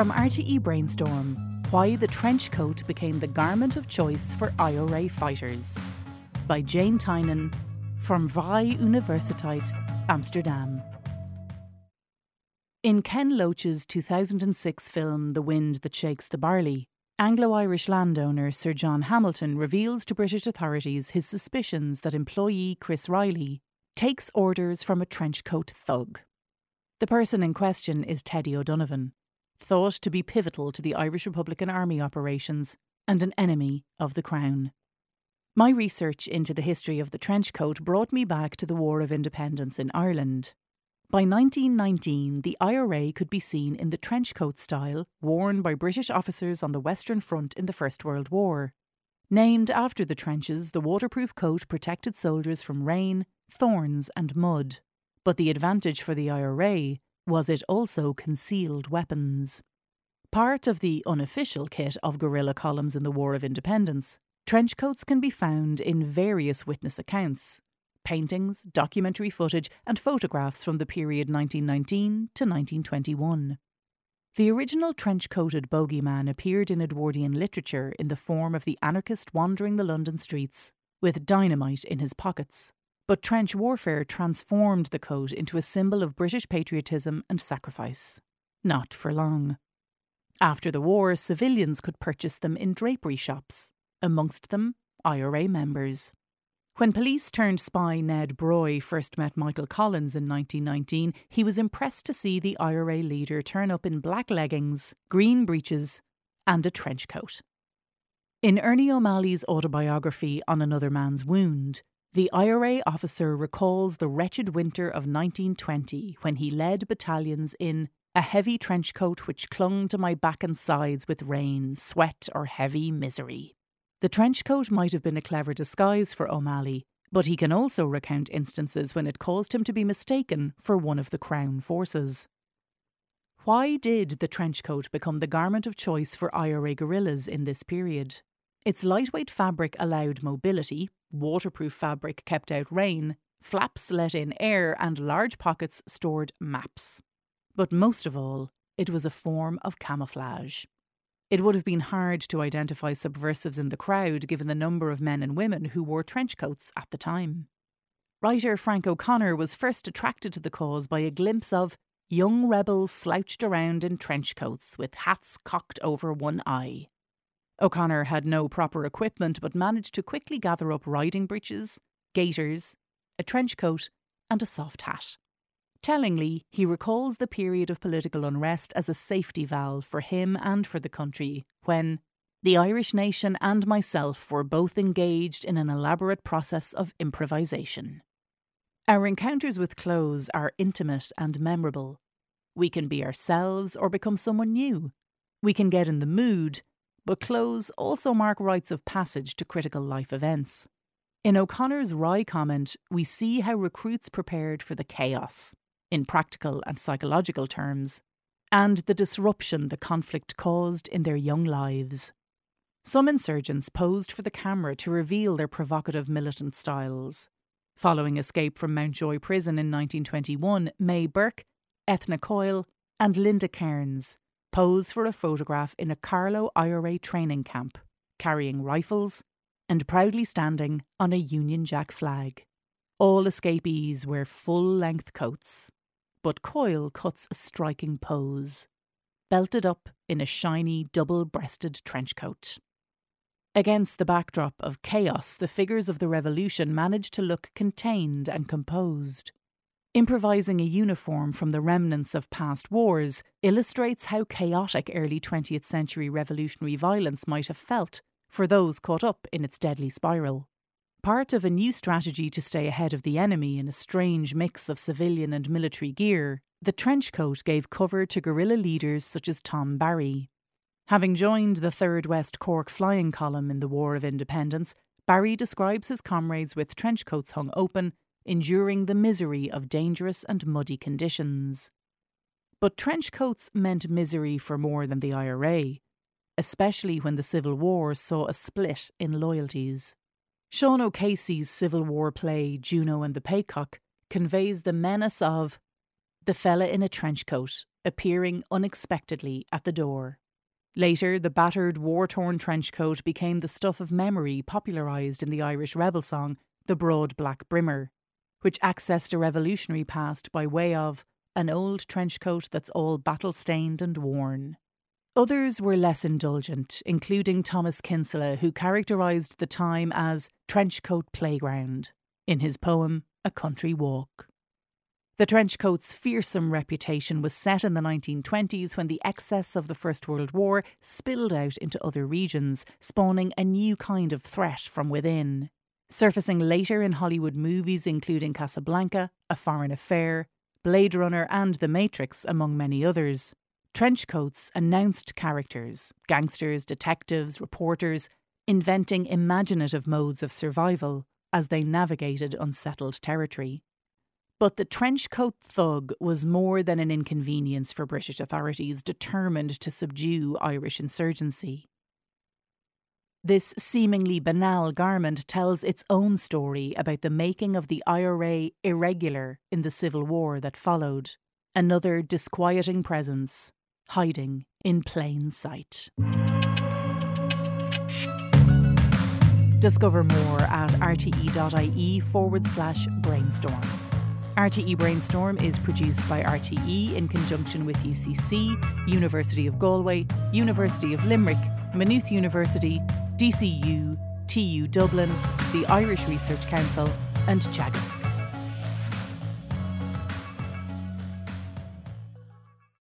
From RTE Brainstorm Why the Trench Coat Became the Garment of Choice for IRA Fighters by Jane Tynan from Vrije Universiteit, Amsterdam. In Ken Loach's 2006 film The Wind That Shakes the Barley, Anglo Irish landowner Sir John Hamilton reveals to British authorities his suspicions that employee Chris Reilly takes orders from a trenchcoat thug. The person in question is Teddy O'Donovan, thought to be pivotal to the Irish Republican Army operations and an enemy of the Crown. My research into the history of the trench coat brought me back to the War of Independence in Ireland. By 1919, the IRA could be seen in the trench coat style worn by British officers on the Western Front in the First World War. Named after the trenches, the waterproof coat protected soldiers from rain, thorns, and mud. But the advantage for the IRA was it also concealed weapons. Part of the unofficial kit of guerrilla columns in the War of Independence, trench coats can be found in various witness accounts paintings, documentary footage, and photographs from the period 1919 to 1921. The original trench coated bogeyman appeared in Edwardian literature in the form of the anarchist wandering the London streets with dynamite in his pockets. But trench warfare transformed the coat into a symbol of British patriotism and sacrifice. Not for long. After the war, civilians could purchase them in drapery shops, amongst them IRA members. When police turned spy Ned Broy first met Michael Collins in 1919, he was impressed to see the IRA leader turn up in black leggings, green breeches, and a trench coat. In Ernie O'Malley's autobiography On Another Man's Wound, the IRA officer recalls the wretched winter of 1920 when he led battalions in a heavy trench coat which clung to my back and sides with rain, sweat, or heavy misery. The trench coat might have been a clever disguise for O'Malley, but he can also recount instances when it caused him to be mistaken for one of the Crown forces. Why did the trench coat become the garment of choice for IRA guerrillas in this period? Its lightweight fabric allowed mobility, waterproof fabric kept out rain, flaps let in air, and large pockets stored maps. But most of all, it was a form of camouflage. It would have been hard to identify subversives in the crowd given the number of men and women who wore trench coats at the time. Writer Frank O'Connor was first attracted to the cause by a glimpse of young rebels slouched around in trench coats with hats cocked over one eye. O'Connor had no proper equipment but managed to quickly gather up riding breeches, gaiters, a trench coat, and a soft hat. Tellingly, he recalls the period of political unrest as a safety valve for him and for the country, when the Irish nation and myself were both engaged in an elaborate process of improvisation. Our encounters with clothes are intimate and memorable. We can be ourselves or become someone new. We can get in the mood but clothes also mark rites of passage to critical life events. In O'Connor's wry comment, we see how recruits prepared for the chaos, in practical and psychological terms, and the disruption the conflict caused in their young lives. Some insurgents posed for the camera to reveal their provocative militant styles. Following escape from Mountjoy Prison in 1921, May Burke, Eithne Coyle, and Linda Kearns pose for a photograph in a Carlow IRA training camp, carrying rifles and proudly standing on a Union Jack flag. All escapees wear full length coats, but Coyle cuts a striking pose, belted up in a shiny double breasted trench coat. Against the backdrop of chaos, the figures of the revolution manage to look contained and composed. Improvising a uniform from the remnants of past wars illustrates how chaotic early 20th century revolutionary violence might have felt for those caught up in its deadly spiral. Part of a new strategy to stay ahead of the enemy in a strange mix of civilian and military gear, the trench coat gave cover to guerrilla leaders such as Tom Barry. Having joined the 3rd West Cork Flying Column in the War of Independence, Barry describes his comrades with trench coats hung open enduring the misery of dangerous and muddy conditions. But trench coats meant misery for more than the IRA, especially when the Civil War saw a split in loyalties. Sean O'Casey's Civil War play Juno and the Paycock conveys the menace of the fella in a trench coat appearing unexpectedly at the door. Later, the battered, war torn trench coat became the stuff of memory popularised in the Irish rebel song, The Broad Black Brimmer, which accessed a revolutionary past by way of an old trench coat that's all battle stained and worn. Others were less indulgent, including Thomas Kinsella, who characterised the time as trenchcoat playground in his poem A Country Walk. The trenchcoat's fearsome reputation was set in the 1920s when the excess of the First World War spilled out into other regions, spawning a new kind of threat from within. Surfacing later in Hollywood movies including Casablanca, A Foreign Affair, Blade Runner, and The Matrix, among many others. Trenchcoats announced characters, gangsters, detectives, reporters, inventing imaginative modes of survival as they navigated unsettled territory. But the trenchcoat thug was more than an inconvenience for British authorities determined to subdue Irish insurgency. This seemingly banal garment tells its own story about the making of the IRA irregular in the civil war that followed. Another disquieting presence, hiding in plain sight. Discover more at rte.ie forward slash brainstorm. RTE Brainstorm is produced by RTE in conjunction with UCC, University of Galway, University of Limerick, Maynooth University, DCU, TU Dublin, the Irish Research Council, and Teagasc.